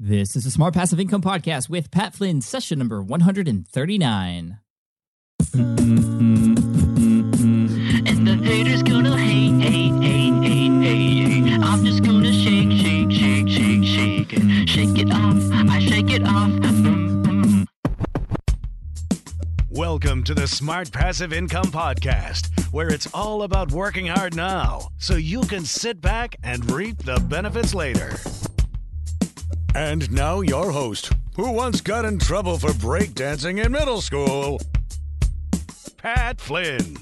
This is the Smart Passive Income Podcast with Pat Flynn, session number 139. And the haters gonna hate, hate, hate, hate, hate, hate. I'm just gonna shake, shake, shake, shake, shake it. Shake it off, I shake it off. Welcome to the Smart Passive Income Podcast, where it's all about working hard now so you can sit back and reap the benefits later. And now, your host, who once got in trouble for breakdancing in middle school, Pat Flynn.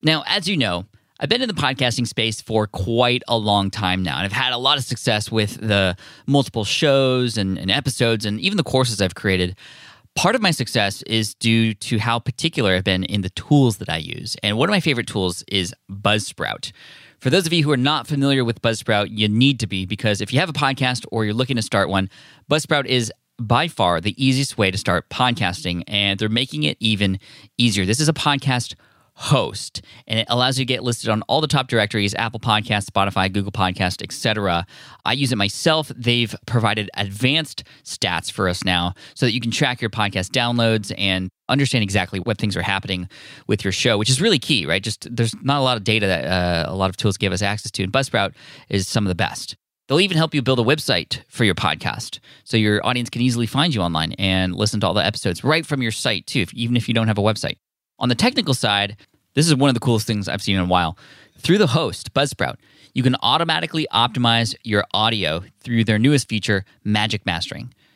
Now, as you know, I've been in the podcasting space for quite a long time now, and I've had a lot of success with the multiple shows and, and episodes and even the courses I've created. Part of my success is due to how particular I've been in the tools that I use. And one of my favorite tools is Buzzsprout. For those of you who are not familiar with Buzzsprout, you need to be because if you have a podcast or you're looking to start one, Buzzsprout is by far the easiest way to start podcasting, and they're making it even easier. This is a podcast host and it allows you to get listed on all the top directories apple podcast spotify google podcast etc i use it myself they've provided advanced stats for us now so that you can track your podcast downloads and understand exactly what things are happening with your show which is really key right just there's not a lot of data that uh, a lot of tools give us access to and buzzsprout is some of the best They'll even help you build a website for your podcast so your audience can easily find you online and listen to all the episodes right from your site, too, if, even if you don't have a website. On the technical side, this is one of the coolest things I've seen in a while. Through the host, Buzzsprout, you can automatically optimize your audio through their newest feature, Magic Mastering.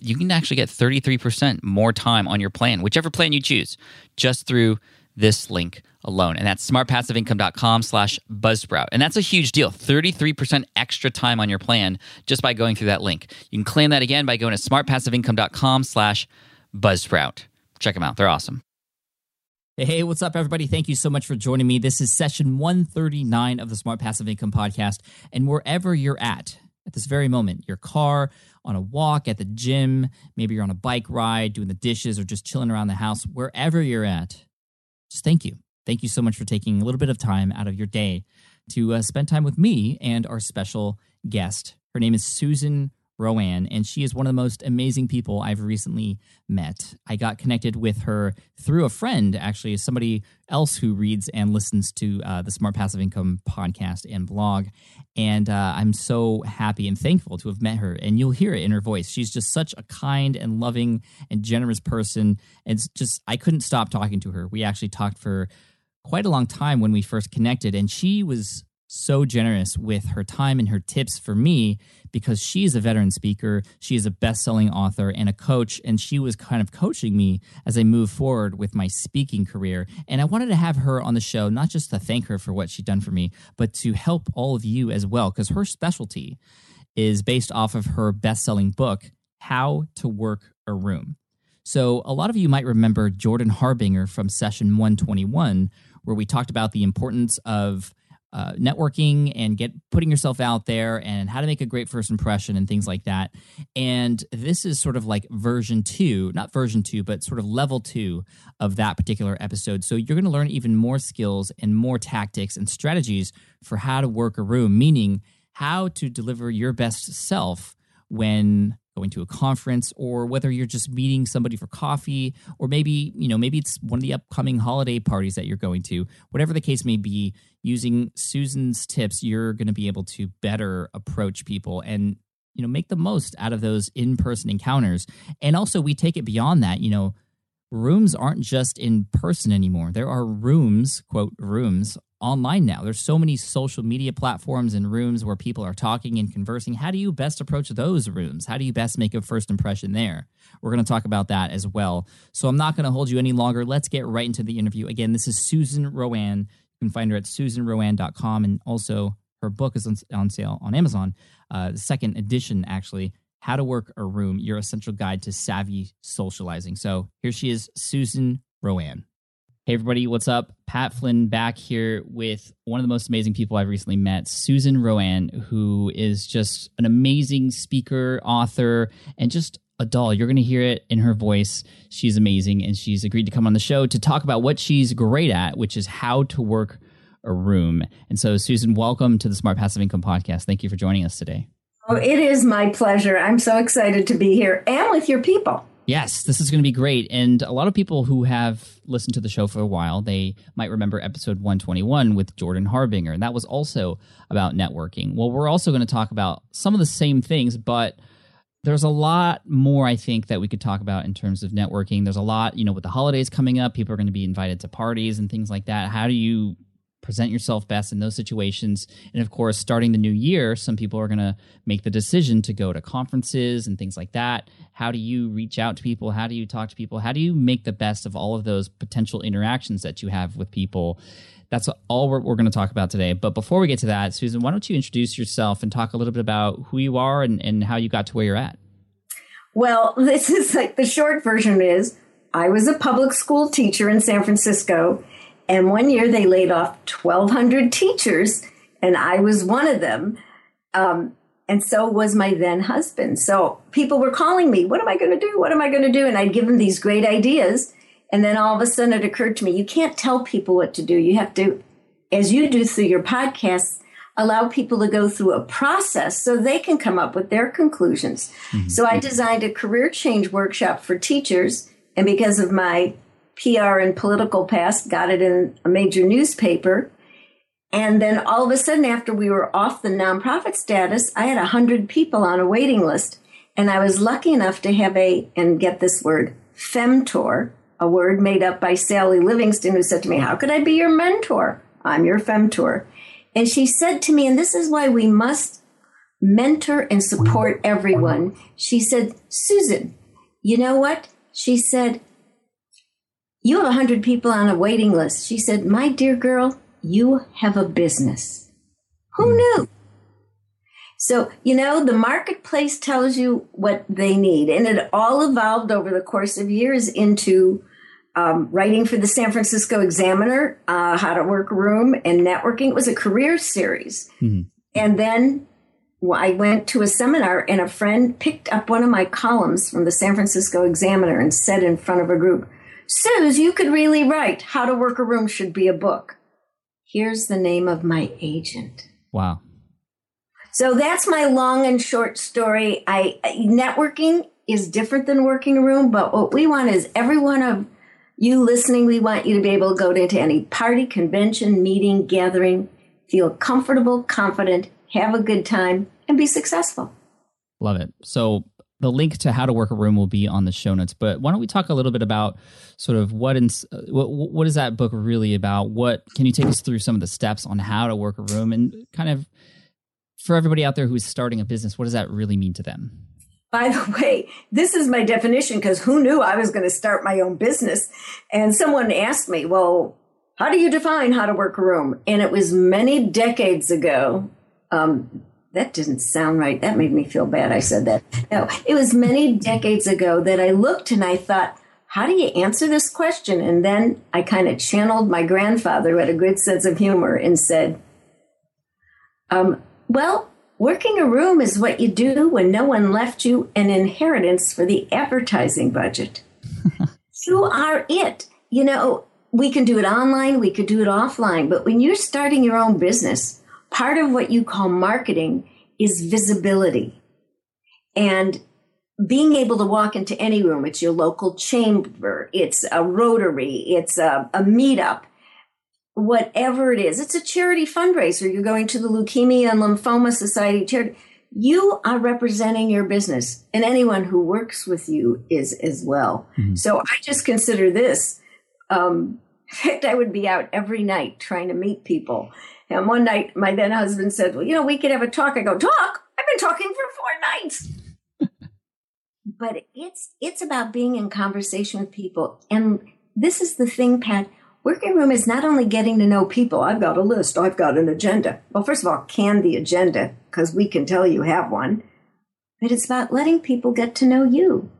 you can actually get 33% more time on your plan, whichever plan you choose, just through this link alone. And that's smartpassiveincome.com slash buzzsprout. And that's a huge deal. 33% extra time on your plan just by going through that link. You can claim that again by going to smartpassiveincome.com slash buzzsprout. Check them out. They're awesome. Hey, what's up, everybody? Thank you so much for joining me. This is session 139 of the Smart Passive Income Podcast. And wherever you're at, at this very moment, your car, on a walk, at the gym, maybe you're on a bike ride, doing the dishes, or just chilling around the house, wherever you're at, just thank you. Thank you so much for taking a little bit of time out of your day to uh, spend time with me and our special guest. Her name is Susan RoAne, and she is one of the most amazing people I've recently met. I got connected with her through a friend, actually, somebody else who reads and listens to uh, the Smart Passive Income podcast and blog. And uh, I'm so happy and thankful to have met her. And you'll hear it in her voice. She's just such a kind and loving and generous person. And it's just, I couldn't stop talking to her. We actually talked for quite a long time when we first connected, and she was so generous with her time and her tips for me because she's a veteran speaker, she is a best-selling author and a coach and she was kind of coaching me as I move forward with my speaking career. And I wanted to have her on the show not just to thank her for what she'd done for me, but to help all of you as well because her specialty is based off of her best-selling book, How to Work a Room. So, a lot of you might remember Jordan Harbinger from session 121, where we talked about the importance of uh, networking and get putting yourself out there and how to make a great first impression and things like that. And this is sort of like version two, not version two, but sort of level two of that particular episode. So you're going to learn even more skills and more tactics and strategies for how to work a room, meaning how to deliver your best self when going to a conference or whether you're just meeting somebody for coffee or maybe you know maybe it's one of the upcoming holiday parties that you're going to. Whatever the case may be using susan's tips you're going to be able to better approach people and you know make the most out of those in-person encounters. And also we take it beyond that you know rooms aren't just in person anymore. There are rooms quote rooms online now. There's so many social media platforms and rooms where people are talking and conversing. How do you best approach those rooms? How do you best make a first impression there? We're going to talk about that as well. So I'm not going to hold you any longer. Let's get right into the interview. Again, this is Susan RoAne. You can find her at susanroane.com and also her book is on, sale on Amazon. Uh, the second edition, actually, How to Work a Room, your essential guide to savvy socializing. So here she is, Susan RoAne. Hey, everybody, what's up? Pat Flynn back here with one of the most amazing people I've recently met, Susan RoAne, who is just an amazing speaker, author, and just a doll. You're going to hear it in her voice. She's amazing, and she's agreed to come on the show to talk about what she's great at, which is how to work a room. And so, Susan, welcome to the Smart Passive Income Podcast. Thank you for joining us today. Oh, it is my pleasure. I'm so excited to be here and with your people. Yes, this is going to be great. And a lot of people who have listened to the show for a while, they might remember episode 121 with Jordan Harbinger. And that was also about networking. Well, we're also going to talk about some of the same things, but there's a lot more I think that we could talk about in terms of networking. There's a lot, you know, with the holidays coming up, people are going to be invited to parties and things like that. How do you present yourself best in those situations? And of course, starting the new year, some people are going to make the decision to go to conferences and things like that. How do you reach out to people? How do you talk to people? How do you make the best of all of those potential interactions that you have with people? That's all we're, we're going to talk about today. But before we get to that, Susan, why don't you introduce yourself and talk a little bit about who you are and, and how you got to where you're at? Well, this is like the short version is I was a public school teacher in San Francisco, and one year they laid off 1,200 teachers, and I was one of them. Um, and so was my then husband. So people were calling me, What am I going to do? What am I going to do? And I'd give them these great ideas. And then all of a sudden it occurred to me, you can't tell people what to do. You have to, as you do through your podcasts, allow people to go through a process so they can come up with their conclusions. Mm-hmm. So I designed a career change workshop for teachers. And because of my PR and political past, got it in a major newspaper. And then all of a sudden, after we were off the nonprofit status, I had 100 people on a waiting list. And I was lucky enough to have a, and get this word, femtor, a word made up by Sally Livingston, who said to me, How could I be your mentor? I'm your femtor. And she said to me, and this is why we must mentor and support everyone. She said, Susan, you know what? She said, You have 100 people on a waiting list. She said, My dear girl, you have a business. Who hmm. knew? So, you know, the marketplace tells you what they need. And it all evolved over the course of years into um, writing for the San Francisco Examiner, uh, How to Work Room, and networking. It was a career series. Mm-hmm. And then I went to a seminar, and a friend picked up one of my columns from the San Francisco Examiner and said in front of a group, Suze, you could really write. How to Work a Room should be a book. Here's the name of my agent. Wow. So that's my long and short story. I networking is different than working a room, but what we want is every one of you listening, we want you to be able to go into any party, convention, meeting, gathering, feel comfortable, confident, have a good time, and be successful. Love it. So the link to how to work a room will be on the show notes. But why don't we talk a little bit about sort of what in, what what is that book really about? What can you take us through some of the steps on how to work a room and kind of for everybody out there who's starting a business, what does that really mean to them? By the way, this is my definition because who knew I was going to start my own business? And someone asked me, well, how do you define how to work a room? And it was many decades ago. Um, that didn't sound right. That made me feel bad. I said that. No, it was many decades ago that I looked and I thought, how do you answer this question? And then I kind of channeled my grandfather, who had a good sense of humor, and said, um, well, working a room is what you do when no one left you an inheritance for the advertising budget. you are it. You know, we can do it online, we could do it offline, but when you're starting your own business, part of what you call marketing is visibility. And being able to walk into any room, it's your local chamber, it's a rotary, it's a, a meetup, whatever it is. It's a charity fundraiser. You're going to the Leukemia and Lymphoma Society charity. You are representing your business, and anyone who works with you is as well. Mm-hmm. So I just consider this. Um, in fact, I would be out every night trying to meet people. And one night, my then husband said, "Well, you know, we could have a talk." I go, "Talk? I've been talking for four nights." but it's it's about being in conversation with people, and this is the thing, Pat Working room is not only getting to know people. I've got a list. I've got an agenda. Well, first of all, can the agenda because we can tell you have one. but it's about letting people get to know you.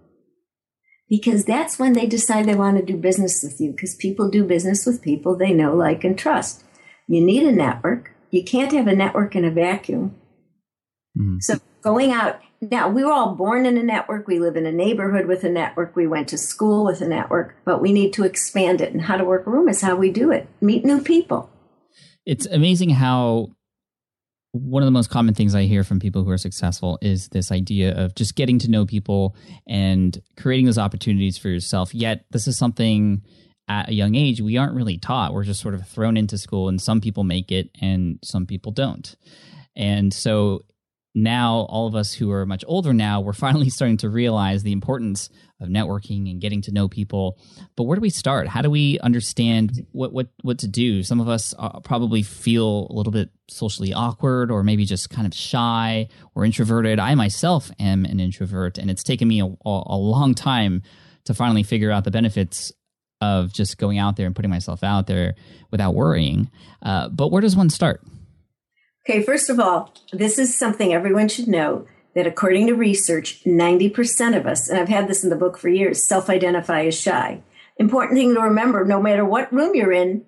Because that's when they decide they want to do business with you, because people do business with people they know, like, and trust. You need a network. You can't have a network in a vacuum. Mm-hmm. So going out now, we were all born in a network. We live in a neighborhood with a network. We went to school with a network, but we need to expand it. And how to work a room is how we do it. Meet new people. It's amazing how one of the most common things I hear from people who are successful is this idea of just getting to know people and creating those opportunities for yourself. Yet, this is something at a young age we aren't really taught. We're just sort of thrown into school, and some people make it and some people don't. And so now all of us who are much older now we're finally starting to realize the importance of networking and getting to know people but where do we start how do we understand what what what to do some of us uh, probably feel a little bit socially awkward or maybe just kind of shy or introverted i myself am an introvert and it's taken me a, a long time to finally figure out the benefits of just going out there and putting myself out there without worrying uh, but where does one start Okay, first of all, this is something everyone should know that according to research, 90% of us, and I've had this in the book for years, self identify as shy. Important thing to remember no matter what room you're in,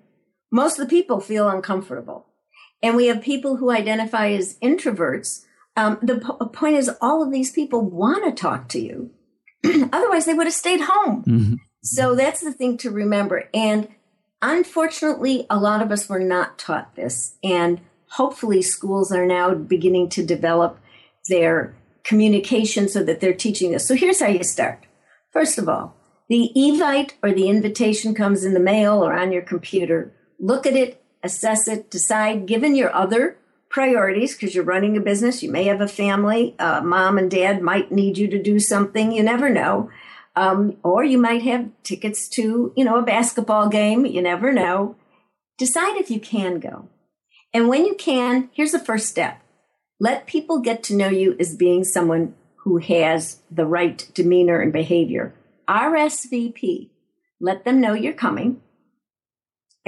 most of the people feel uncomfortable. And we have people who identify as introverts. Um, the p- point is, all of these people want to talk to you. Otherwise, they would have stayed home. Mm-hmm. So that's the thing to remember. And unfortunately, a lot of us were not taught this. And hopefully schools are now beginning to develop their communication so that they're teaching this. So here's how you start. First of all, the evite or the invitation comes in the mail or on your computer. Look at it, assess it, decide, given your other priorities, because you're running a business, you may have a family, uh, mom and dad might need you to do something, you never know. Um, or you might have tickets to, you know, a basketball game, you never know. Decide if you can go. And when you can, here's the first step. Let people get to know you as being someone who has the right demeanor and behavior. RSVP. Let them know you're coming,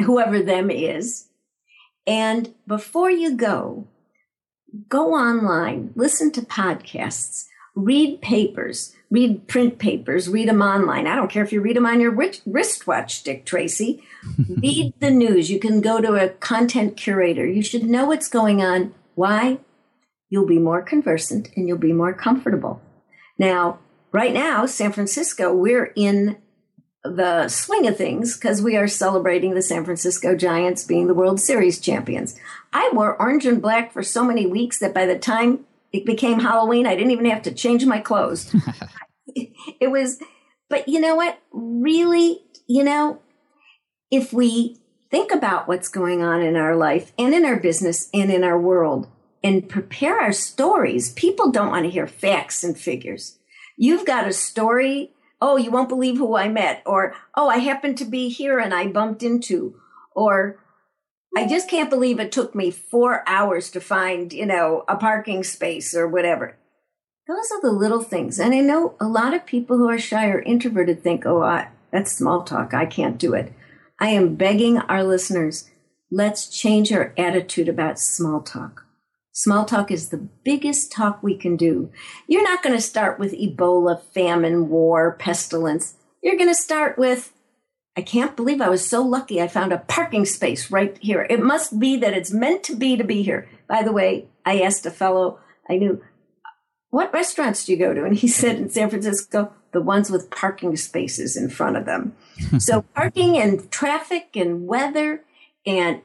whoever them is. And before you go, go online, listen to podcasts, read papers, read print papers, read them online. I don't care if you read them on your wristwatch, Dick Tracy. read the news. You can go to a content curator. You should know what's going on. Why? You'll be more conversant and you'll be more comfortable. Now, right now, San Francisco, we're in the swing of things because we are celebrating the San Francisco Giants being the World Series champions. I wore orange and black for so many weeks that by the time it became Halloween. I didn't even have to change my clothes. it was, but you know what? Really, you know, if we think about what's going on in our life and in our business and in our world and prepare our stories, people don't want to hear facts and figures. You've got a story. Oh, you won't believe who I met, or oh, I happened to be here and I bumped into, or I just can't believe it took me four hours to find, you know, a parking space or whatever. Those are the little things. And I know a lot of people who are shy or introverted think, oh, I, that's small talk. I can't do it. I am begging our listeners, let's change our attitude about small talk. Small talk is the biggest talk we can do. You're not going to start with Ebola, famine, war, pestilence. You're going to start with, I can't believe I was so lucky I found a parking space right here. It must be that it's meant to be to be here. By the way, I asked a fellow I knew, what restaurants do you go to? And he said in San Francisco, the ones with parking spaces in front of them. so parking and traffic and weather and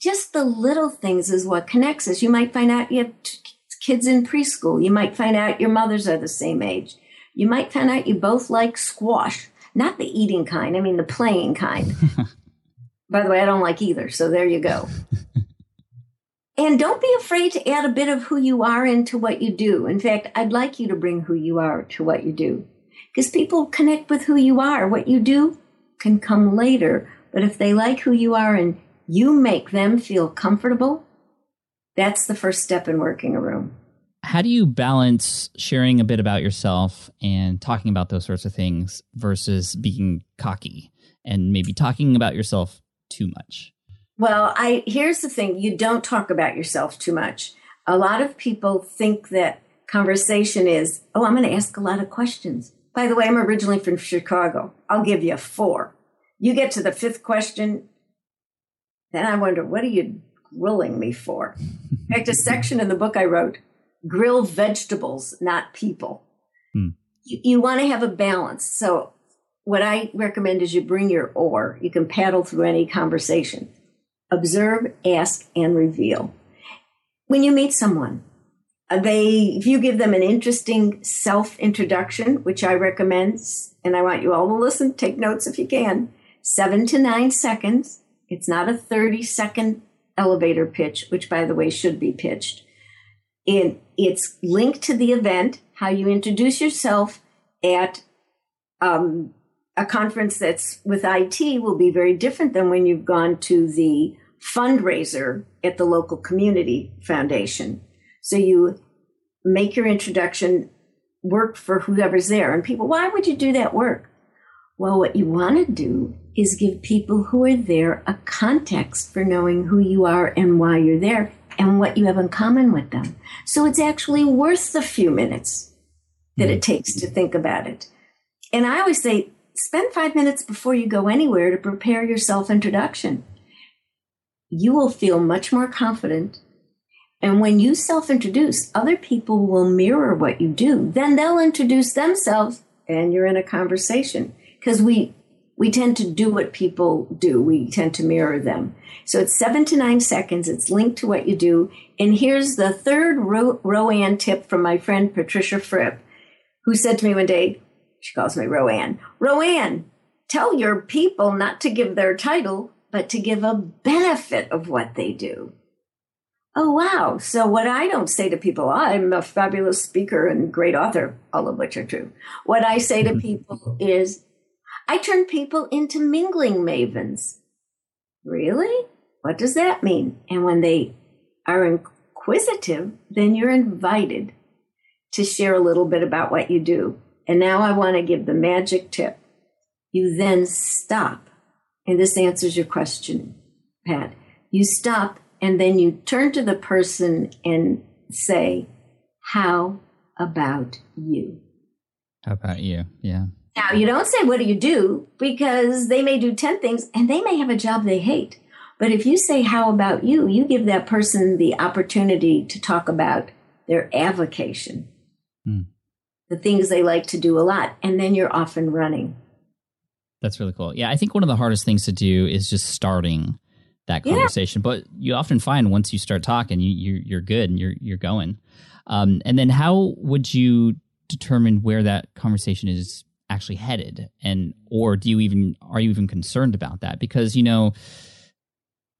just the little things is what connects us. You might find out you have kids in preschool. You might find out your mothers are the same age. You might find out you both like squash not the eating kind, I mean the playing kind. By the way, I don't like either, so there you go. and don't be afraid to add a bit of who you are into what you do. In fact, I'd like you to bring who you are to what you do. Because people connect with who you are. What you do can come later, but if they like who you are and you make them feel comfortable, that's the first step in working a room how do you balance sharing a bit about yourself and talking about those sorts of things versus being cocky and maybe talking about yourself too much? Well, I here's the thing, you don't talk about yourself too much. A lot of people think that conversation is, oh, I'm going to ask a lot of questions. By the way, I'm originally from Chicago. I'll give you four. You get to the fifth question, then I wonder, what are you grilling me for? In fact, a section in the book I wrote, grill vegetables, not people. Hmm. You, you want to have a balance. So what I recommend is you bring your oar. You can paddle through any conversation. Observe, ask, and reveal. When you meet someone, uh, they if you give them an interesting self introduction, which I recommend, and I want you all to listen, take notes if you can. Seven to nine seconds. It's not a 30 second elevator pitch, which by the way should be pitched. It's linked to the event, how you introduce yourself at um, a conference that's with IT will be very different than when you've gone to the fundraiser at the local community foundation. So you make your introduction work for whoever's there. And people, why would you do that work? Well, what you want to do is give people who are there a context for knowing who you are and why you're there and what you have in common with them. So it's actually worth the few minutes that it mm. takes to think about it. And I always say, spend five minutes before you go anywhere to prepare your self introduction. You will feel much more confident. And when you self introduce, other people will mirror what you do. Then they'll introduce themselves and you're in a conversation because we, we tend to do what people do. We tend to mirror them. So it's seven to nine seconds. It's linked to what you do. And here's the third Ro- RoAne tip from my friend Patricia Fripp, who said to me one day, she calls me Roanne, Roanne, tell your people not to give their title, but to give a benefit of what they do. Oh, wow. So, what I don't say to people, I'm a fabulous speaker and great author, all of which are true. What I say to people is, I turn people into mingling mavens. Really? What does that mean? And when they are inquisitive, then you're invited to share a little bit about what you do. And now I want to give the magic tip. You then stop. And this answers your question, Pat. You stop and then you turn to the person and say, How about you? How about you? Yeah. Now, you don't say, What do you do? Because they may do 10 things and they may have a job they hate. But if you say, How about you? you give that person the opportunity to talk about their avocation, Hmm. the things they like to do a lot, and then you're off and running. That's really cool. Yeah, I think one of the hardest things to do is just starting that Yeah. conversation. But you often find once you start talking, you, you you're good and you're you're going. Um, and then how would you determine where that conversation is actually headed, and or do you even are you even concerned about that? Because you know,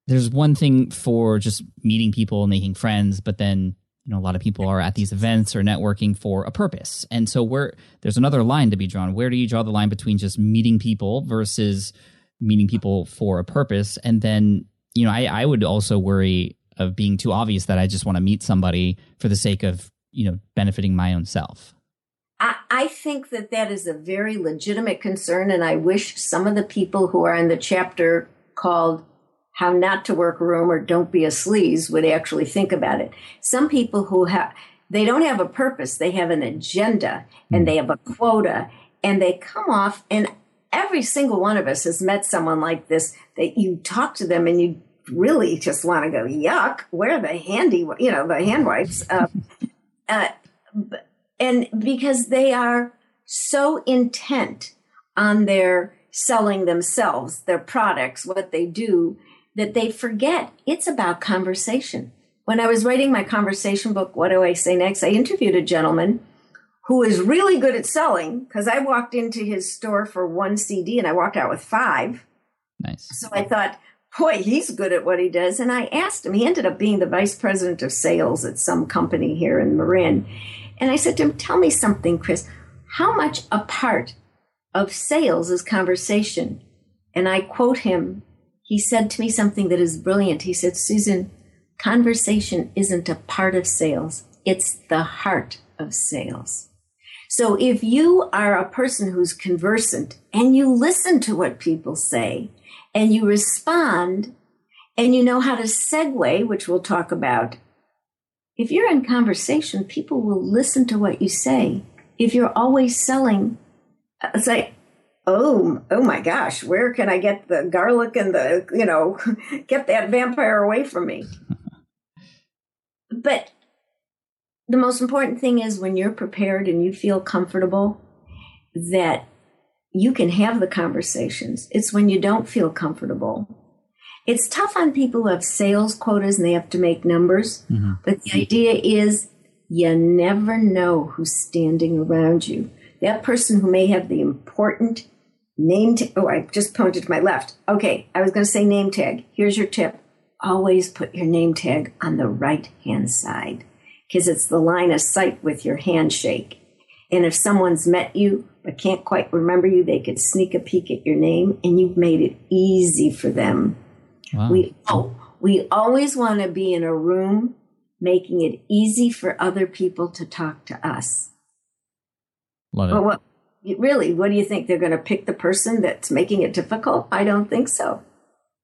there's one thing for just meeting people and making friends, but then you know a lot of people are at these events or networking for a purpose. And so where there's another line to be drawn. Where do you draw the line between just meeting people versus meeting people for a purpose? And then you know i, I would also worry of being too obvious that i just want to meet somebody for the sake of you know benefiting my own self I, I think that that is a very legitimate concern, and I wish some of the people who are in the chapter called How Not to Work Room or Don't Be a Sleaze would actually think about it. Some people who have, they don't have a purpose, they have an agenda and they have a quota, and they come off, and every single one of us has met someone like this that you talk to them and you really just want to go, yuck, where are the handy, you know, the hand wipes? Uh, uh, and because they are so intent on their selling themselves, their products, what they do, that they forget it's about conversation. When I was writing my conversation book, What Do I Say Next? I interviewed a gentleman who is really good at selling because I walked into his store for one CD and I walked out with five. nice So I thought, boy, he's good at what he does. And I asked him, he ended up being the vice president of sales at some company here in Marin. And I said to him, Tell me something, Chris. How much a part of sales is conversation? And I quote him. He said to me something that is brilliant. He said, Susan, conversation isn't a part of sales, it's the heart of sales. So if you are a person who's conversant and you listen to what people say and you respond and you know how to segue, which we'll talk about if you're in conversation, people will listen to what you say. If you're always selling, it's like, oh, oh my gosh, where can I get the garlic and the, you know, get that vampire away from me? but the most important thing is when you're prepared and you feel comfortable that you can have the conversations. It's when you don't feel comfortable. It's tough on people who have sales quotas and they have to make numbers. Mm-hmm. But the idea is you never know who's standing around you. That person who may have the important name tag. Oh, I just pointed to my left. Okay, I was going to say name tag. Here's your tip always put your name tag on the right hand side because it's the line of sight with your handshake. And if someone's met you but can't quite remember you, they could sneak a peek at your name and you've made it easy for them. Wow. We oh, we always want to be in a room making it easy for other people to talk to us. Love it. But what really, what do you think? They're going to pick the person that's making it difficult? I don't think so.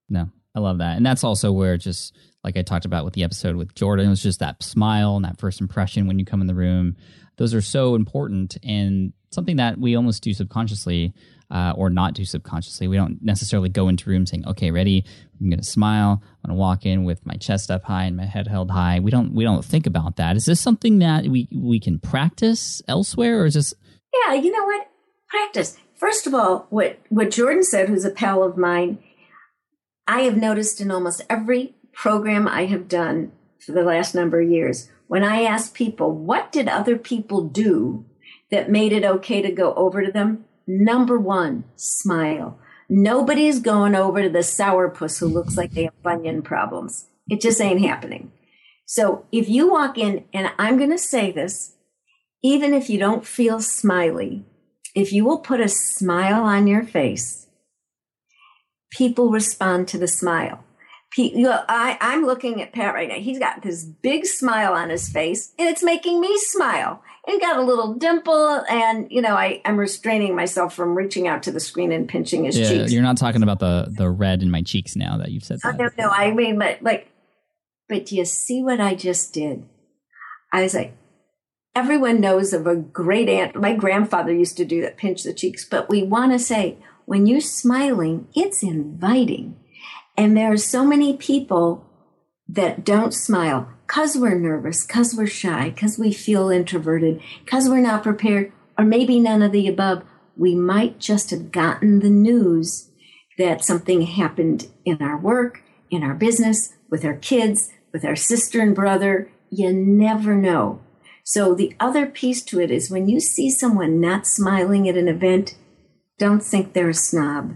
No, I love that. And that's also where just like I talked about with the episode with Jordan, it was just that smile and that first impression when you come in the room. Those are so important and something that we almost do subconsciously uh, or not do subconsciously. We don't necessarily go into rooms saying, "Okay, ready? I'm going to smile. I'm going to walk in with my chest up high and my head held high." We don't we don't think about that. Is this something that we we can practice elsewhere, or is this? Yeah, you know what? Practice. First of all, what what Jordan said, who's a pal of mine, I have noticed in almost every program I have done for the last number of years, when I ask people, what did other people do that made it okay to go over to them? Number one, smile. Nobody's going over to the sourpuss who looks like they have bunion problems. It just ain't happening. So if you walk in, and I'm going to say this, even if you don't feel smiley, if you will put a smile on your face, people respond to the smile. Pe- you know, I, I'm looking at Pat right now. He's got this big smile on his face, and it's making me smile. And got a little dimple, and you know, I, I'm restraining myself from reaching out to the screen and pinching his Yeah, cheeks. you're not talking about the the red in my cheeks now that you've said Oh, that. no, no, I mean, but like, but do you see what I just did? I was like, everyone knows of a great aunt. My grandfather used to do that, pinch the cheeks. But we want to say, when you're smiling, it's inviting. And there are so many people that don't smile because we're nervous, because we're shy, because we feel introverted, because we're not prepared, or maybe none of the above. We might just have gotten the news that something happened in our work, in our business, with our kids, with our sister and brother. You never know. So the other piece to it is when you see someone not smiling at an event, don't think they're a snob.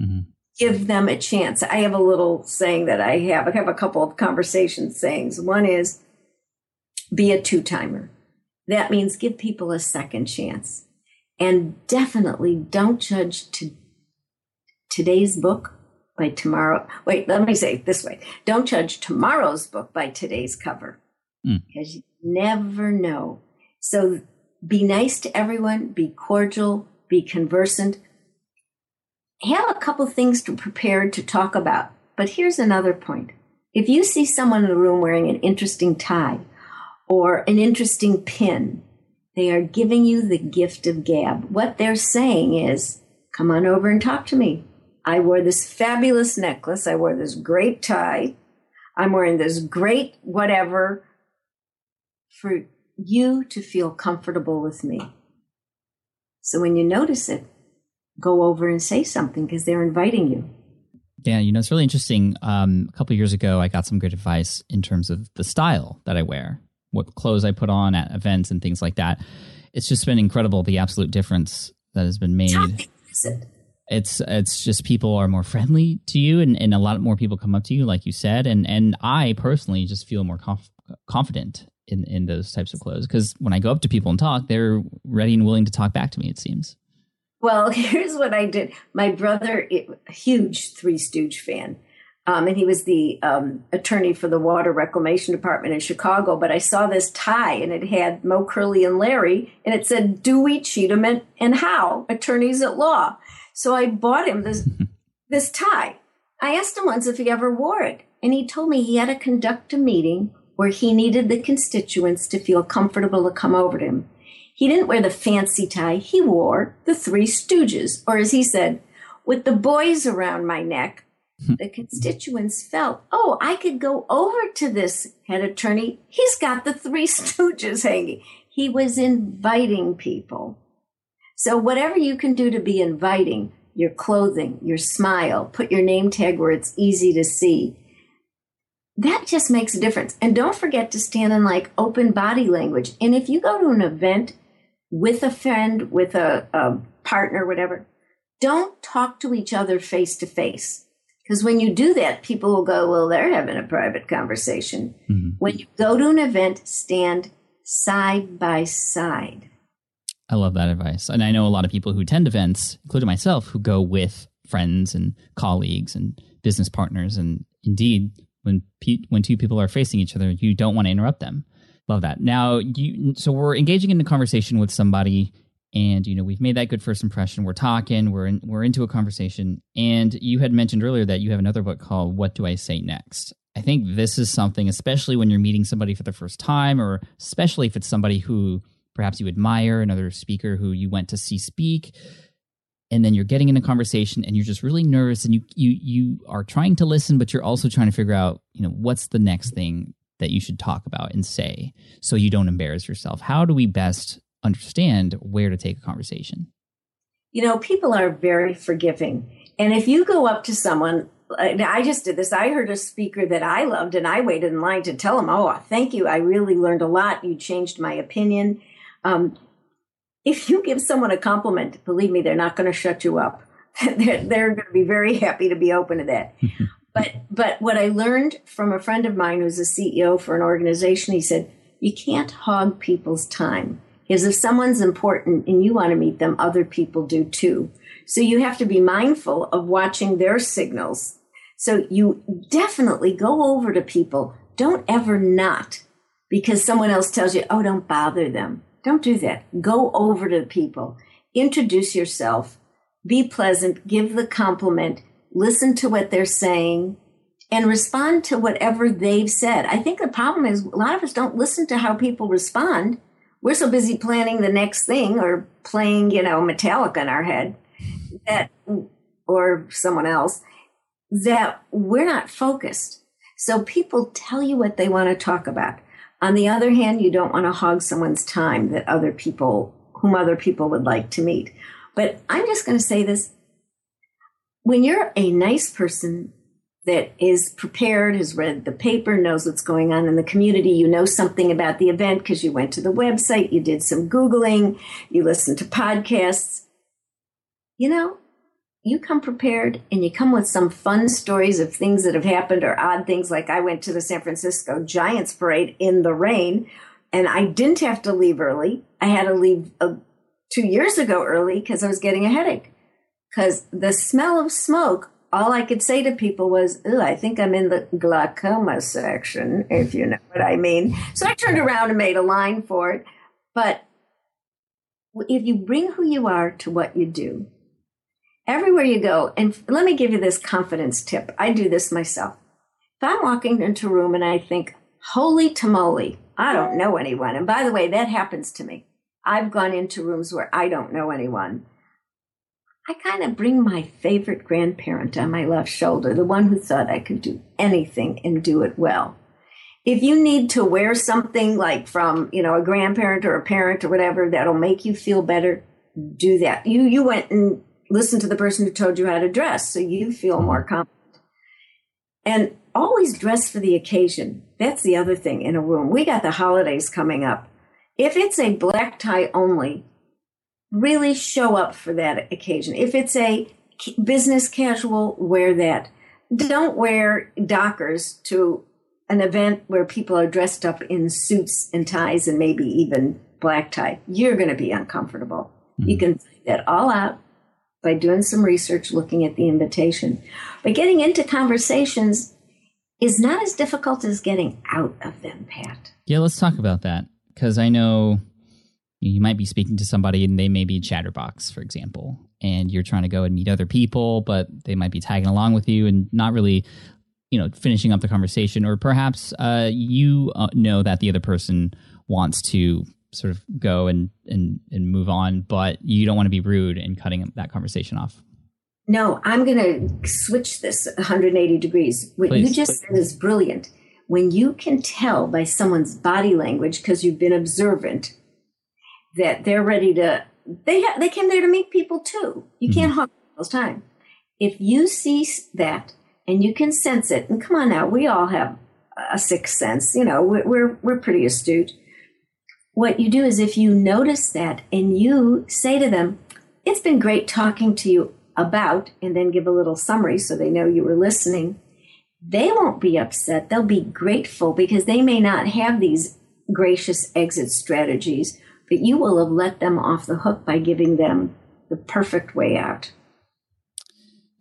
Mhm. Give them a chance. I have a little saying that I have. I have a couple of conversation sayings. One is be a two timer. That means give people a second chance. And definitely don't judge to today's book by tomorrow. Wait, let me say it this way. Don't judge tomorrow's book by today's cover Mm. because you never know. So be nice to everyone, be cordial, be conversant. Have a couple things to prepared to talk about. But here's another point. If you see someone in the room wearing an interesting tie or an interesting pin, they are giving you the gift of gab. What they're saying is, come on over and talk to me. I wore this fabulous necklace. I wore this great tie. I'm wearing this great whatever for you to feel comfortable with me. So when you notice it, go over and say something because they're inviting you. Yeah, you know, it's really interesting. Um, a couple years ago, I got some good advice in terms of the style that I wear, what clothes I put on at events and things like that. It's just been incredible the absolute difference that has been made. It's it's just people are more friendly to you, and, and a lot more people come up to you, like you said, and and I personally just feel more conf- confident in in those types of clothes because when I go up to people and talk, they're ready and willing to talk back to me. It seems. Well, here's what I did. My brother, a huge Three Stooge fan, um, and he was the um, attorney for the Water Reclamation Department in Chicago. But I saw this tie, and it had Moe Curly and Larry, and it said Dewey, Cheatham, and, and Howe, attorneys at law. So I bought him this this tie. I asked him once if he ever wore it, and he told me he had to conduct a meeting where he needed the constituents to feel comfortable to come over to him. He didn't wear the fancy tie, he wore the Three Stooges, or as he said, with the boys around my neck. Hmm. the constituents felt, oh, I could go over to this head attorney. He's got the Three Stooges hanging. He was inviting people. So, whatever you can do to be inviting, your clothing, your smile, put your name tag where it's easy to see. That just makes a difference. And don't forget to stand in like open body language. And if you go to an event with a friend, with a, a partner, whatever, don't talk to each other face to face. Because when you do that, people will go, well, they're having a private conversation. Mm-hmm. When you go to an event, stand side by side. I love that advice. And I know a lot of people who attend events, including myself, who go with friends and colleagues and business partners. And indeed, when pe- when two people are facing each other, you don't want to interrupt them. Love that. Now, you so we're engaging in a conversation with somebody, and you know we've made that good first impression. We're talking. We're in, we're into a conversation, and you had mentioned earlier that you have another book called "What Do I Say Next." I think this is something, especially when you're meeting somebody for the first time, or especially if it's somebody who perhaps you admire, another speaker who you went to see speak, and then you're getting in a conversation and you're just really nervous and you you you are trying to listen, but you're also trying to figure out, you know, what's the next thing that you should talk about and say so you don't embarrass yourself. How do we best understand where to take a conversation? You know, people are very forgiving. And if you go up to someone, I just did this. I heard a speaker that I loved, and I waited in line to tell him, Oh, thank you. I really learned a lot. You changed my opinion. Um, if you give someone a compliment, believe me, they're not going to shut you up. they're, they're going to be very happy to be open to that. but but what I learned from a friend of mine who's a CEO for an organization, he said, you can't hog people's time. Because if someone's important and you want to meet them, other people do too. So you have to be mindful of watching their signals. So you definitely go over to people. Don't ever not because someone else tells you, oh, don't bother them. Don't do that. Go over to people, introduce yourself, be pleasant, give the compliment, listen to what they're saying, and respond to whatever they've said. I think the problem is a lot of us don't listen to how people respond. We're so busy planning the next thing or playing, you know, Metallica in our head that, or someone else, that we're not focused. So people tell you what they want to talk about. On the other hand, you don't want to hog someone's time that other people, whom other people would like to meet. But I'm just going to say this. When you're a nice person that is prepared, has read the paper, knows what's going on in the community, you know something about the event because you went to the website, you did some Googling, you listened to podcasts, you know, you come prepared and you come with some fun stories of things that have happened or odd things like I went to the San Francisco Giants parade in the rain and I didn't have to leave early. I had to leave uh, 2 years ago early cuz I was getting a headache. Cuz the smell of smoke all I could say to people was, "Ooh, I think I'm in the glaucoma section, if you know what I mean. So I turned around and made a line for it. But if you bring who you are to what you do, everywhere you go, and let me give you this confidence tip. I do this myself. If I'm walking into a room and I think, holy tamale, I don't know anyone. And by the way, that happens to me. I've gone into rooms where I don't know anyone. I kind of bring my favorite grandparent on my left shoulder, the one who thought I could do anything and do it well. If you need to wear something like from, you know, a grandparent or a parent or whatever that'll make you feel better, do that. You you went and listened to the person who told you how to dress so you feel more mm-hmm. confident. And always dress for the occasion. That's the other thing in a room. We got the holidays coming up. If it's a black tie only, really show up for that occasion. If it's a business casual, wear that. Don't wear dockers to an event where people are dressed up in suits and ties and maybe even black tie. You're going to be uncomfortable. Mm-hmm. You can find that all out by doing some research, looking at the invitation. But getting into conversations is not as difficult as getting out of them, Pat. Yeah, let's talk about that because I know you might be speaking to somebody and they may be chatterbox, for example, and you're trying to go and meet other people, but they might be tagging along with you and not really you know finishing up the conversation, or perhaps uh, you uh, know that the other person wants to sort of go and and and move on, but you don't want to be rude and cutting that conversation off. No, I'm going to switch this 180 degrees. What Please. you just said is brilliant. When you can tell by someone's body language because you've been observant that they're ready to they ha- they came there to meet people too. You can't mm-hmm. hug people's time. If you see that and you can sense it, and come on now, we all have a sixth sense. You know, we're we're, we're pretty astute. What you do is if you notice that and you say to them, "It's been great talking to you about," and then give a little summary so they know you were listening. They won't be upset. They'll be grateful because they may not have these gracious exit strategies, but you will have let them off the hook by giving them the perfect way out.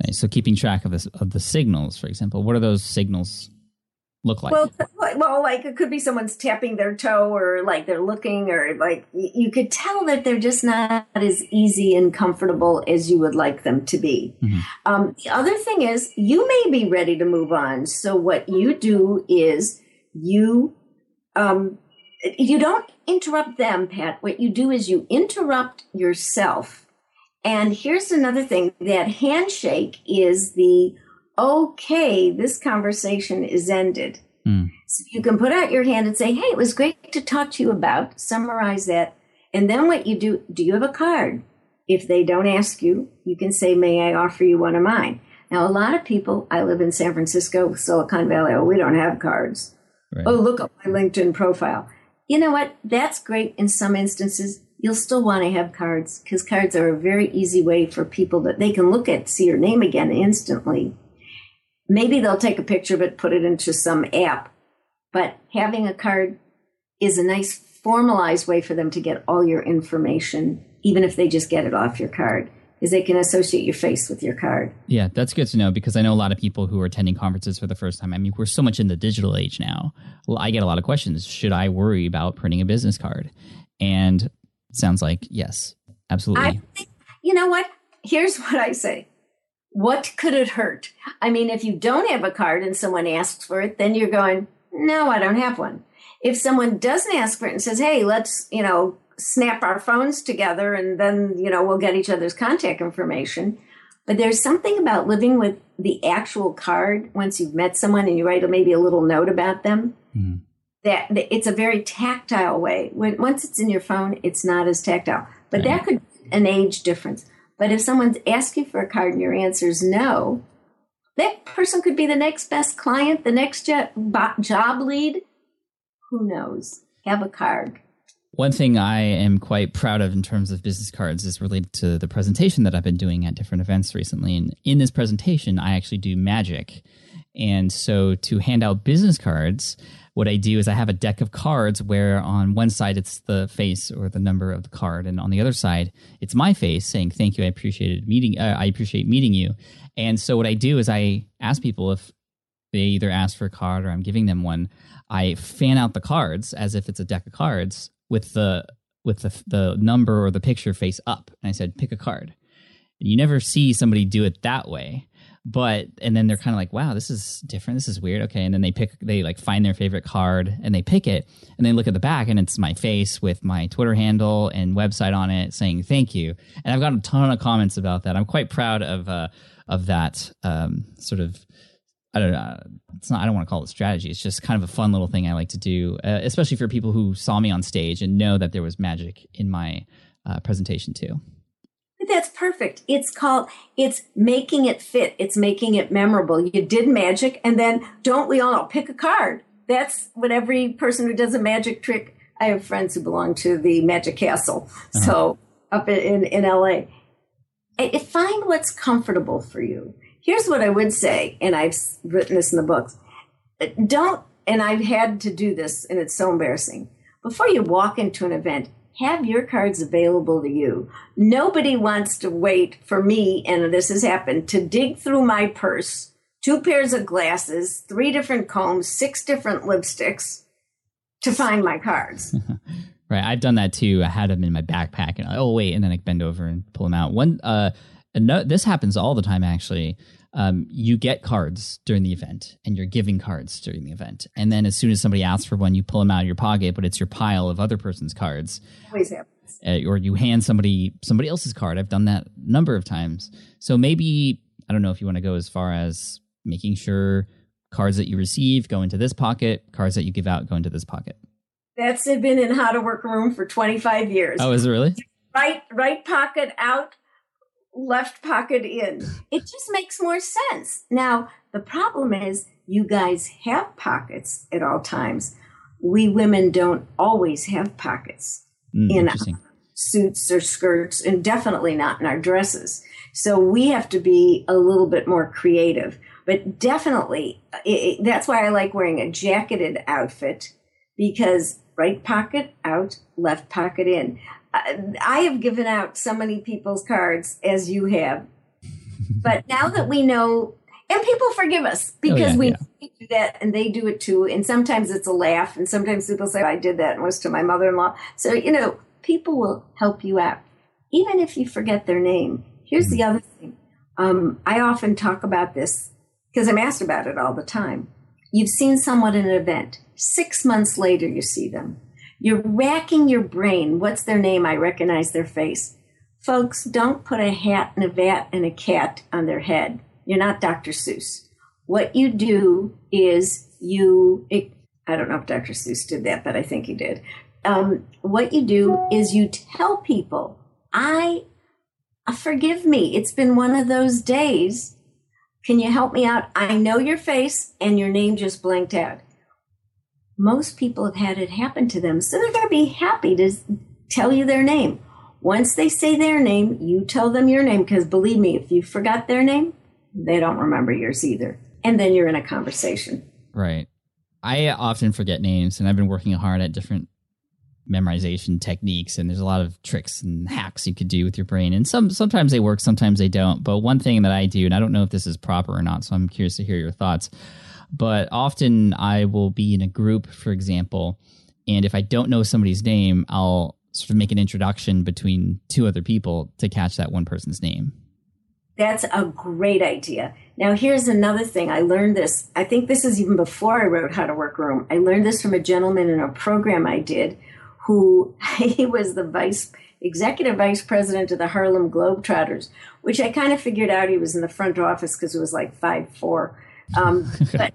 Right, So keeping track of this of the signals, for example, what do those signals look like? Well, well, like it could be someone's tapping their toe, or like they're looking, or like you could tell that they're just not as easy and comfortable as you would like them to be. Um, the other thing is, you may be ready to move on. So what you do is you um, you don't interrupt them, Pat. What you do is you interrupt yourself. And here's another thing: that handshake is the okay, this conversation is ended. Hmm. So you can put out your hand and say, hey, it was great to talk to you about, summarize that. And then what you do, do you have a card? If they don't ask you, you can say, may I offer you one of mine? Now, a lot of people, I live in San Francisco, Silicon Valley, oh, we don't have cards. Right. Oh, look at my LinkedIn profile. You know what? That's great in some instances. You'll still want to have cards because cards are a very easy way for people that they can look at, see your name again instantly. Maybe they'll take a picture of it, put it into some app. But having a card is a nice formalized way for them to get all your information, even if they just get it off your card, is they can associate your face with your card. Yeah, that's good to know because I know a lot of people who are attending conferences for the first time. I mean, we're so much in the digital age now. Well, I get a lot of questions. Should I worry about printing a business card? And it sounds like yes, absolutely. I think, you know what? Here's what I say. What could it hurt? I mean, if you don't have a card and someone asks for it, then you're going, no, I don't have one. If someone doesn't ask for it and says, hey, let's, you know, snap our phones together and then, you know, we'll get each other's contact information. But there's something about living with the actual card once you've met someone and you write maybe a little note about them. Hmm. That, that it's a very tactile way. When once it's in your phone, it's not as tactile. But that could be an age difference. But if someone's asking you for a card and your answer is no, that person could be the next best client, the next job lead. Who knows? Have a card. One thing I am quite proud of in terms of business cards is related to the presentation that I've been doing at different events recently. And in this presentation, I actually do magic. And so to hand out business cards, what I do is I have a deck of cards where on one side it's the face or the number of the card, and on the other side it's my face saying thank you, I appreciated meeting, uh, I appreciate meeting you. And so what I do is I ask people if they either ask for a card or I'm giving them one. I fan out the cards as if it's a deck of cards with the with the the number or the picture face up, and I said pick a card. You never see somebody do it that way, but and then they're kind of like, wow, this is different. This is weird. Okay, and then they pick they like find their favorite card and they pick it, and they look at the back and it's my face with my Twitter handle and website on it saying thank you. And I've got a ton of comments about that. I'm quite proud of uh, of that um, sort of I don't know. It's not. I don't want to call it strategy. It's just kind of a fun little thing I like to do, uh, especially for people who saw me on stage and know that there was magic in my uh, presentation too. That's perfect. It's called, it's making it fit. It's making it memorable. You did magic, and then don't we all pick a card. That's what every person who does a magic trick. I have friends who belong to the Magic Castle, so up in, in, in LA. I- find what's comfortable for you. Here's what I would say, and I've written this in the books. Uh, Don't, and I've had to do this, and it's so embarrassing. Before you walk into an event, have your cards available to you. Nobody wants to wait for me, and this has happened, to dig through my purse, two pairs of glasses, three different combs, six different lipsticks to find my cards. Right. I've done that too. I had them in my backpack, and oh wait, and then I bend over and pull them out. One, uh, and no, this happens all the time actually. Um, you get cards during the event and you're giving cards during the event. And then as soon as somebody asks for one, you pull them out of your pocket, but it's your pile of other person's cards. Always happens. Uh, or you hand somebody somebody else's card. I've done that a number of times. So maybe I don't know if you want to go as far as making sure cards that you receive go into this pocket, cards that you give out go into this pocket. That's been in how to work room for 25 years. Oh, is it really? Right, right pocket out, left pocket in. It just makes more sense. Now, the problem is you guys have pockets at all times. We women don't always have pockets Mm, in interesting. suits or skirts, and definitely not in our dresses. So we have to be a little bit more creative. But definitely, it, it- that's why I like wearing a jacketed outfit because right pocket out, left pocket in. I, have given out so many people's cards as you have. But now that we know, and people forgive us because yeah, we yeah. do that and they do it too. And sometimes it's a laugh, and sometimes people say, I did that and was to my mother in law. So, you know, people will help you out, even if you forget their name. Here's the other thing um, I often talk about this because I'm asked about it all the time. You've seen someone at an event, six months later, you see them. You're racking your brain. What's their name? I recognize their face. Folks, don't put a hat and a vat and a cat on their head. You're not Dr. Seuss. What you do is you, it, I don't know if Dr. Seuss did that, but I think he did. Um, what you do is you tell people, I, uh, forgive me, it's been one of those days. Can you help me out? I know your face and your name just blanked out. Most people have had it happen to them, so they're going to be happy to tell you their name. Once they say their name, you tell them your name because believe me, if you forgot their name, they don't remember yours either. And then you're in a conversation. Right. I uh, often forget names, and I've been working hard at different memorization techniques. And there's a lot of tricks and hacks you could do with your brain, and some sometimes they work, sometimes they don't. But one thing that I do, and I don't know if this is proper or not, so I'm curious to hear your thoughts. But often I will be in a group, for example, and if I don't know somebody's name, I'll sort of make an introduction between two other people to catch that one person's name. That's a great idea. Now, here's another thing. I learned this. I think this is even before I wrote How to Work Room. I learned this from a gentleman in a program I did who he was the vice executive vice president of the Harlem Globetrotters, which I kind of figured out he was in the front office because it was like five four. Um, but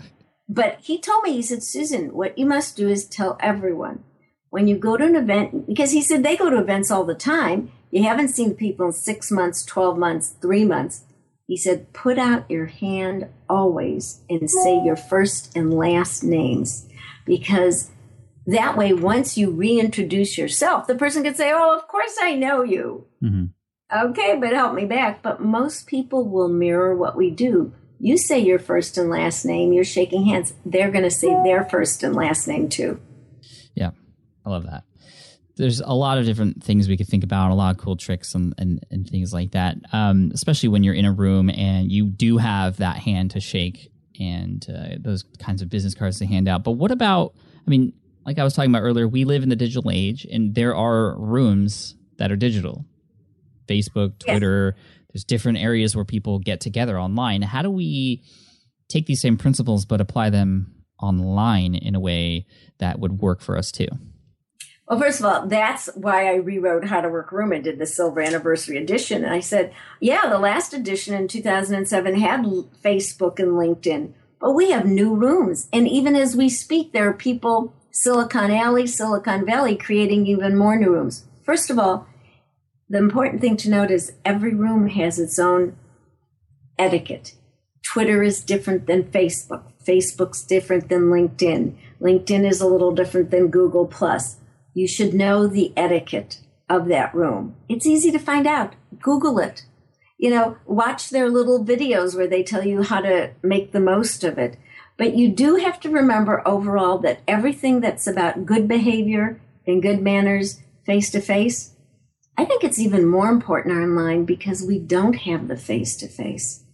but he told me he said, Susan, what you must do is tell everyone when you go to an event because he said they go to events all the time. You haven't seen people in six months, twelve months, three months. He said, put out your hand always and say your first and last names because that way, once you reintroduce yourself, the person could say, Oh, of course I know you. Mhm. Okay, but help me back. But most people will mirror what we do. You say your first and last name, you're shaking hands. They're going to say their first and last name too. Yeah, I love that. There's a lot of different things we could think about, a lot of cool tricks and, and, and things like that, um, especially when you're in a room and you do have that hand to shake and uh, those kinds of business cards to hand out. But what about, I mean, like I was talking about earlier, we live in the digital age and there are rooms that are digital Facebook, Yes. There's different areas where people get together online. How do we take these same principles but apply them online in a way that would work for us too? Well, first of all, that's why I rewrote How to Work Room and did the Silver Anniversary Edition. And I said, yeah, the last edition in 2007 had Facebook and LinkedIn, but we have new rooms. And even as we speak, there are people, Silicon Alley, Silicon Valley, creating even more new rooms. First of all, the important thing to note is every room has its own etiquette. Twitter is different than Facebook. Facebook's different than LinkedIn. LinkedIn is a little different than Google Plus. You should know the etiquette of that room. It's easy to find out. Google it. You know, watch their little videos where they tell you how to make the most of it. But you do have to remember overall that everything that's about good behavior and good manners face to face, I think it's even more important online because we don't have the face to face.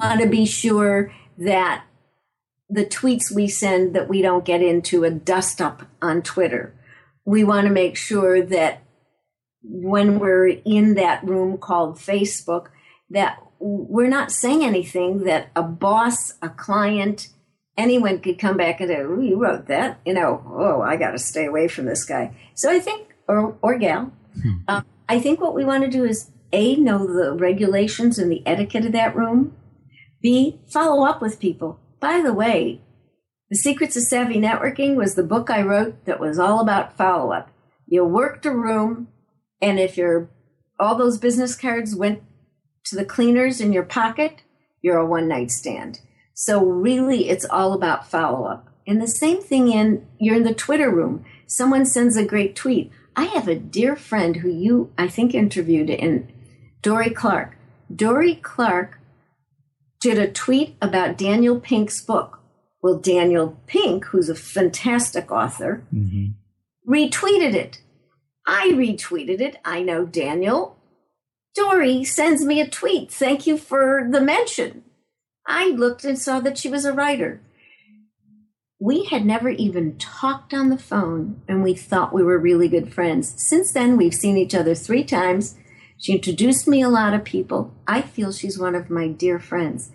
Want to be sure that the tweets we send that we don't get into a dust up on Twitter. We want to make sure that when we're in that room called Facebook, that we're not saying anything that a boss, a client, anyone could come back and say, "Ooh, you wrote that," you know. Oh, I got to stay away from this guy. So I think, or or gal, um, I think what we want to do is a know the regulations and the etiquette of that room. B follow up with people. By the way, the Secrets of Savvy Networking was the book I wrote that was all about follow up. You worked a room, and if your all those business cards went to the cleaners in your pocket, you're a one night stand. So really, it's all about follow up. And the same thing in you're in the Twitter room. Someone sends a great tweet. I have a dear friend who you I think interviewed in Dorie Clark. Dorie Clark did a tweet about Daniel Pink's book. Well, Daniel Pink, who's a fantastic author, mm-hmm. retweeted it. I retweeted it. I know Daniel. Dorie sends me a tweet. Thank you for the mention. I looked and saw that she was a writer. We had never even talked on the phone, and we thought we were really good friends. Since then, we've seen each other three times. She introduced me a lot of people. I feel she's one of my dear friends.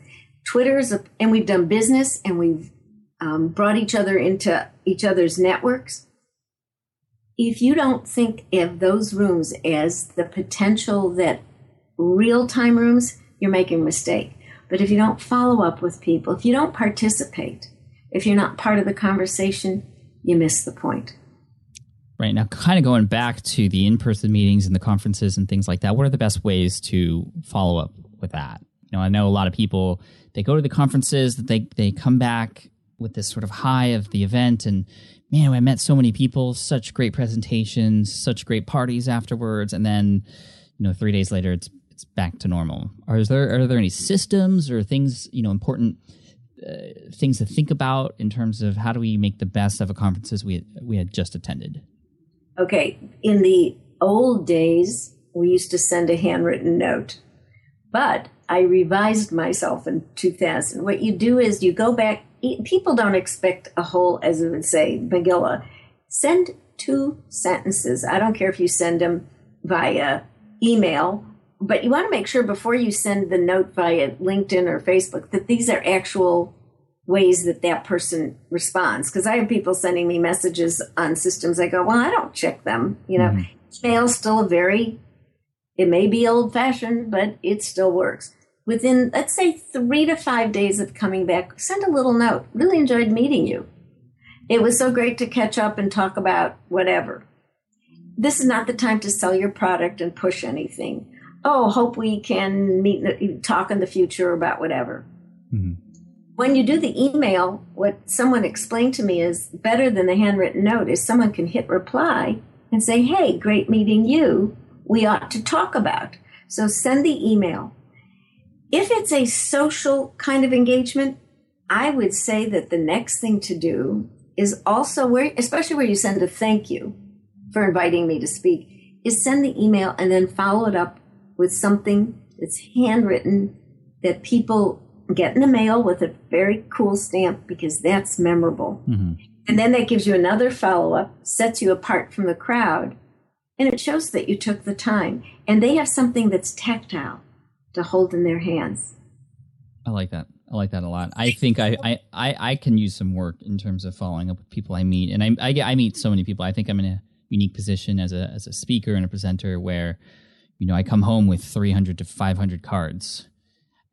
Twitter is a, and we've done business and we've um, brought each other into each other's networks. If you don't think of those rooms as the potential that real time rooms, you're making a mistake. But if you don't follow up with people, if you don't participate, if you're not part of the conversation, you miss the point. Right now, kind of going back to the in-person meetings and the conferences and things like that. What are the best ways to follow up with that? You know, I know a lot of people they go to the conferences that they they come back with this sort of high of the event and man, I met so many people, such great presentations, such great parties afterwards, and then you know, three days later it's it's back to normal. Are there are there any systems or things you know important uh, things to think about in terms of how do we make the best of a conferences we we had just attended? Okay, in the old days, we used to send a handwritten note, but I revised myself in 2000. What you do is you go back, people don't expect a whole, as it would say, Megillah. Send two sentences. I don't care if you send them via email, but you want to make sure before you send the note via LinkedIn or Facebook that these are actual ways that that person responds. Because I have people sending me messages on systems. I go, well, I don't check them. You know, mm-hmm. email's still a very, it may be old fashioned, but it still works. Within, let's say, three to five days of coming back, send a little note. Really enjoyed meeting you. It was so great to catch up and talk about whatever. This is not the time to sell your product and push anything. Oh, hope we can meet, talk in the future about whatever. Mm-hmm when you do the email, what someone explained to me is better than the handwritten note is someone can hit reply and say, Hey, great meeting you. We ought to talk about. So send the email. If it's a social kind of engagement, I would say that the next thing to do is also where, especially where you send a thank you for inviting me to speak, is send the email and then follow it up with something that's handwritten that people get in the mail with a very cool stamp because that's memorable. Mm-hmm. And then that gives you another follow up, sets you apart from the crowd, and it shows that you took the time. And they have something that's tactile to hold in their hands. I like that. I like that a lot. I think I, I, I, I can use some work in terms of following up with people I meet. And I, I, I meet so many people. I think I'm in a unique position as a, as a speaker and a presenter where, you know, I come home with 300 to 500 cards.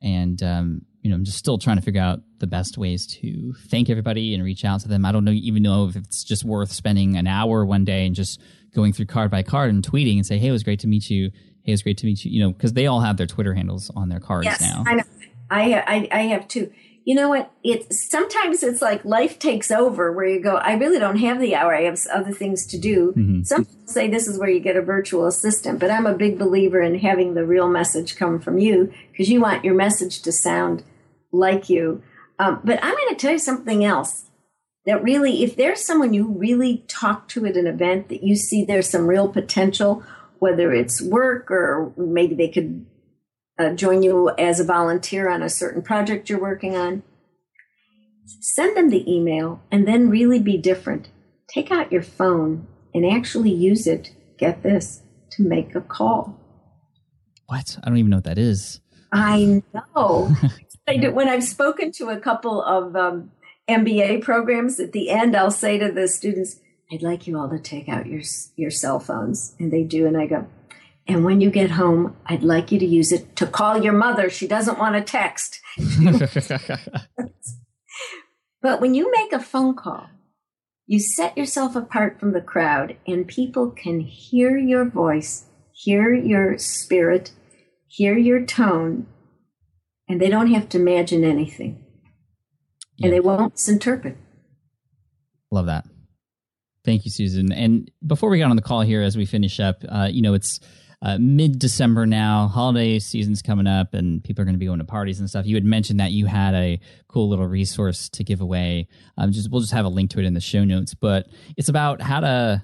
And, um, you know, I'm just still trying to figure out the best ways to thank everybody and reach out to them. I don't know even know if it's just worth spending an hour one day and just going through card by card and tweeting and say, "Hey, it was great to meet you. Hey, it was great to meet you." You know, because they all have their Twitter handles on their cards yes, now. I know. I, I I have too. You know what? It's sometimes it's like life takes over where you go, I really don't have the hour. I have other things to do. Mm-hmm. Some people say this is where you get a virtual assistant, but I'm a big believer in having the real message come from you because you want your message to sound like you. Um, but I'm going to tell you something else that really, if there's someone you really talk to at an event that you see there's some real potential, whether it's work or maybe they could uh, join you as a volunteer on a certain project you're working on, send them the email and then really be different. Take out your phone and actually use it, get this, to make a call. What? I don't even know what that is. I know. I do, when I've spoken to a couple of um, MBA programs, at the end, I'll say to the students, I'd like you all to take out your, your cell phones. And they do. And I go, and when you get home, I'd like you to use it to call your mother. She doesn't want to text. but when you make a phone call, you set yourself apart from the crowd, and people can hear your voice, hear your spirit, hear your tone, and they don't have to imagine anything. Yeah. And they won't misinterpret. Love that. Thank you, Susan. And before we get on the call here, as we finish up, uh, you know, it's uh, mid December now, holiday season's coming up, and people are going to be going to parties and stuff. You had mentioned that you had a cool little resource to give away. Um, just we'll just have a link to it in the show notes, but it's about how to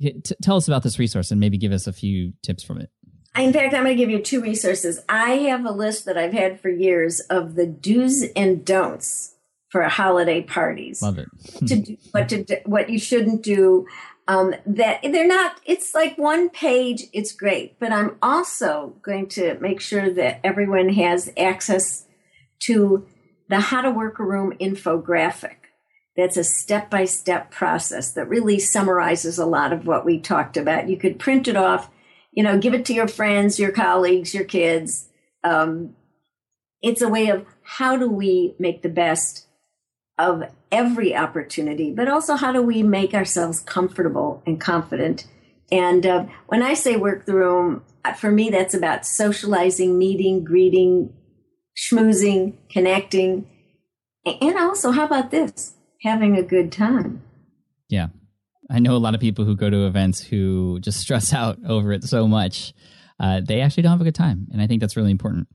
t- tell us about this resource and maybe give us a few tips from it. In fact, I'm going to give you two resources. I have a list that I've had for years of the do's and don'ts for holiday parties. Love it. to do, what to do, what you shouldn't do. Um, that they're not. It's like one page. It's great, but I'm also going to make sure that everyone has access to the How to Work a Room infographic. That's a step by step process that really summarizes a lot of what we talked about. You could print it off, you know, give it to your friends, your colleagues, your kids. Um, it's a way of how do we make the best of every opportunity, but also how do we make ourselves comfortable and confident. And uh, when I say work the room, uh, for me, that's about socializing, meeting, greeting, schmoozing, connecting. And also, how about this? Having a good time. Yeah. I know a lot of people who go to events who just stress out over it so much. Uh, they actually don't have a good time. And I think that's really important.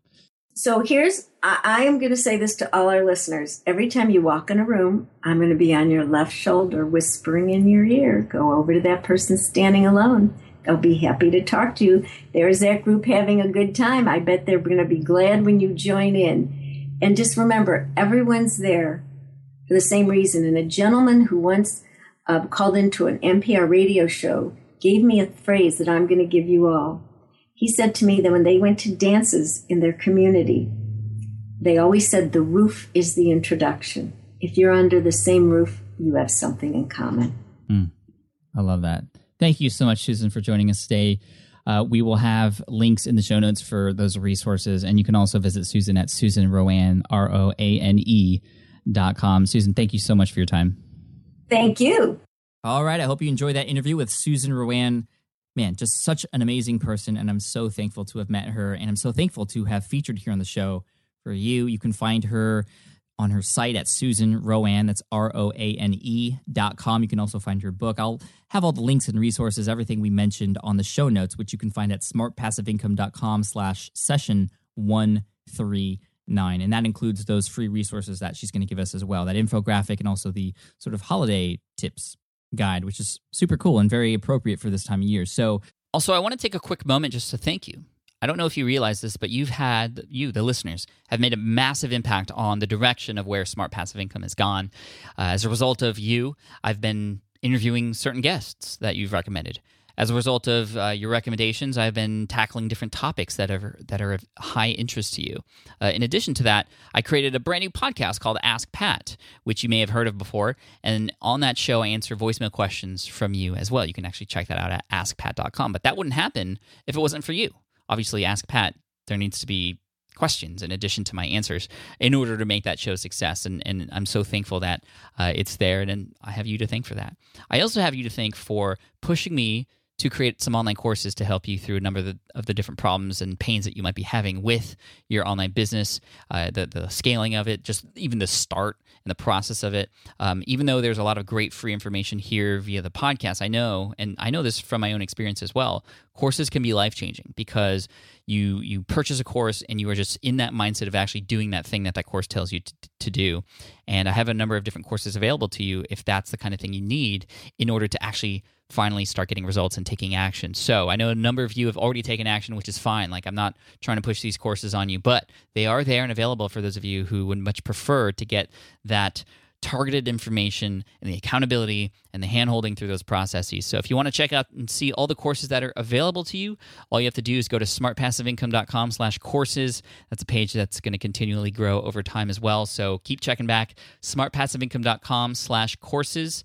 So here's, I, am going to say this to all our listeners. Every time you walk in a room, I'm going to be on your left shoulder, whispering in your ear. Go over to that person standing alone. They'll be happy to talk to you. There's that group having a good time. I bet they're going to be glad when you join in. And just remember, everyone's there for the same reason. And a gentleman who once uh, called into an NPR radio show gave me a phrase that I'm going to give you all. He said to me that when they went to dances in their community, they always said the roof is the introduction. If you're under the same roof, you have something in common. Mm, I love that. Thank you so much, Susan, for joining us today. Uh, we will have links in the show notes for those resources, and you can also visit Susan at Susan R O A N E dot com. Susan, thank you so much for your time. Thank you. All right. I hope you enjoyed that interview with Susan RoAne. Man, just such an amazing person, and I'm so thankful to have met her, and I'm so thankful to have featured here on the show for you. You can find her on her site at Susan Roane. That's R O A N E dot com. You can also find her book. I'll have all the links and resources, everything we mentioned on the show notes, which you can find at smartpassiveincome.com slash session 139. And that includes those free resources that she's going to give us as well that infographic and also the sort of holiday tips guide, which is super cool and very appropriate for this time of year. So, Also, I want to take a quick moment just to thank you. I don't know if you realize this, but you've had, you, the listeners, have made a massive impact on the direction of where smart passive income has gone. Uh, as a result of you, I've been interviewing certain guests that you've recommended. As a result of uh, your recommendations, I've been tackling different topics that are that are of high interest to you. Uh, in addition to that, I created a brand new podcast called Ask Pat, which you may have heard of before. And on that show, I answer voicemail questions from you as well. You can actually check that out at askpat.com. But that wouldn't happen if it wasn't for you. Obviously, Ask Pat, there needs to be questions in addition to my answers in order to make that show success. And, and I'm so thankful that uh, it's there. And, and I have you to thank for that. I also have you to thank for pushing me to create some online courses to help you through a number of the, of the different problems and pains that you might be having with your online business, uh, the, the scaling of it, just even the start and the process of it. Um, even though there's a lot of great free information here via the podcast, I know, and I know this from my own experience as well, courses can be life changing because you you purchase a course and you are just in that mindset of actually doing that thing that that course tells you to, to do. And I have a number of different courses available to you if that's the kind of thing you need in order to actually finally start getting results and taking action. So I know a number of you have already taken action, which is fine. Like I'm not trying to push these courses on you, but they are there and available for those of you who would much prefer to get that targeted information and the accountability and the handholding through those processes. So if you want to check out and see all the courses that are available to you, all you have to do is go to smartpassiveincome.com slash courses. That's a page that's going to continually grow over time as well. So keep checking back, smartpassiveincome.com slash courses.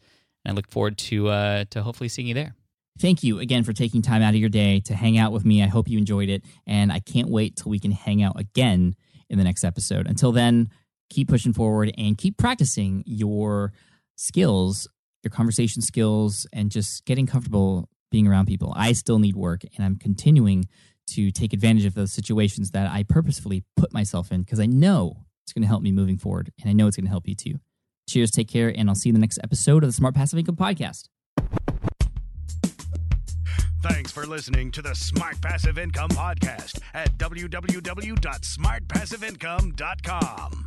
And I look forward to, uh, to hopefully seeing you there. Thank you again for taking time out of your day to hang out with me. I hope you enjoyed it. And I can't wait till we can hang out again in the next episode. Until then, keep pushing forward and keep practicing your skills, your conversation skills, and just getting comfortable being around people. I still need work, and I'm continuing to take advantage of those situations that I purposefully put myself in because I know it's going to help me moving forward, and I know it's going to help you too. Cheers, take care, and I'll see you in the next episode of the Smart Passive Income Podcast. Thanks for listening to the Smart Passive Income Podcast at www.smartpassiveincome.com.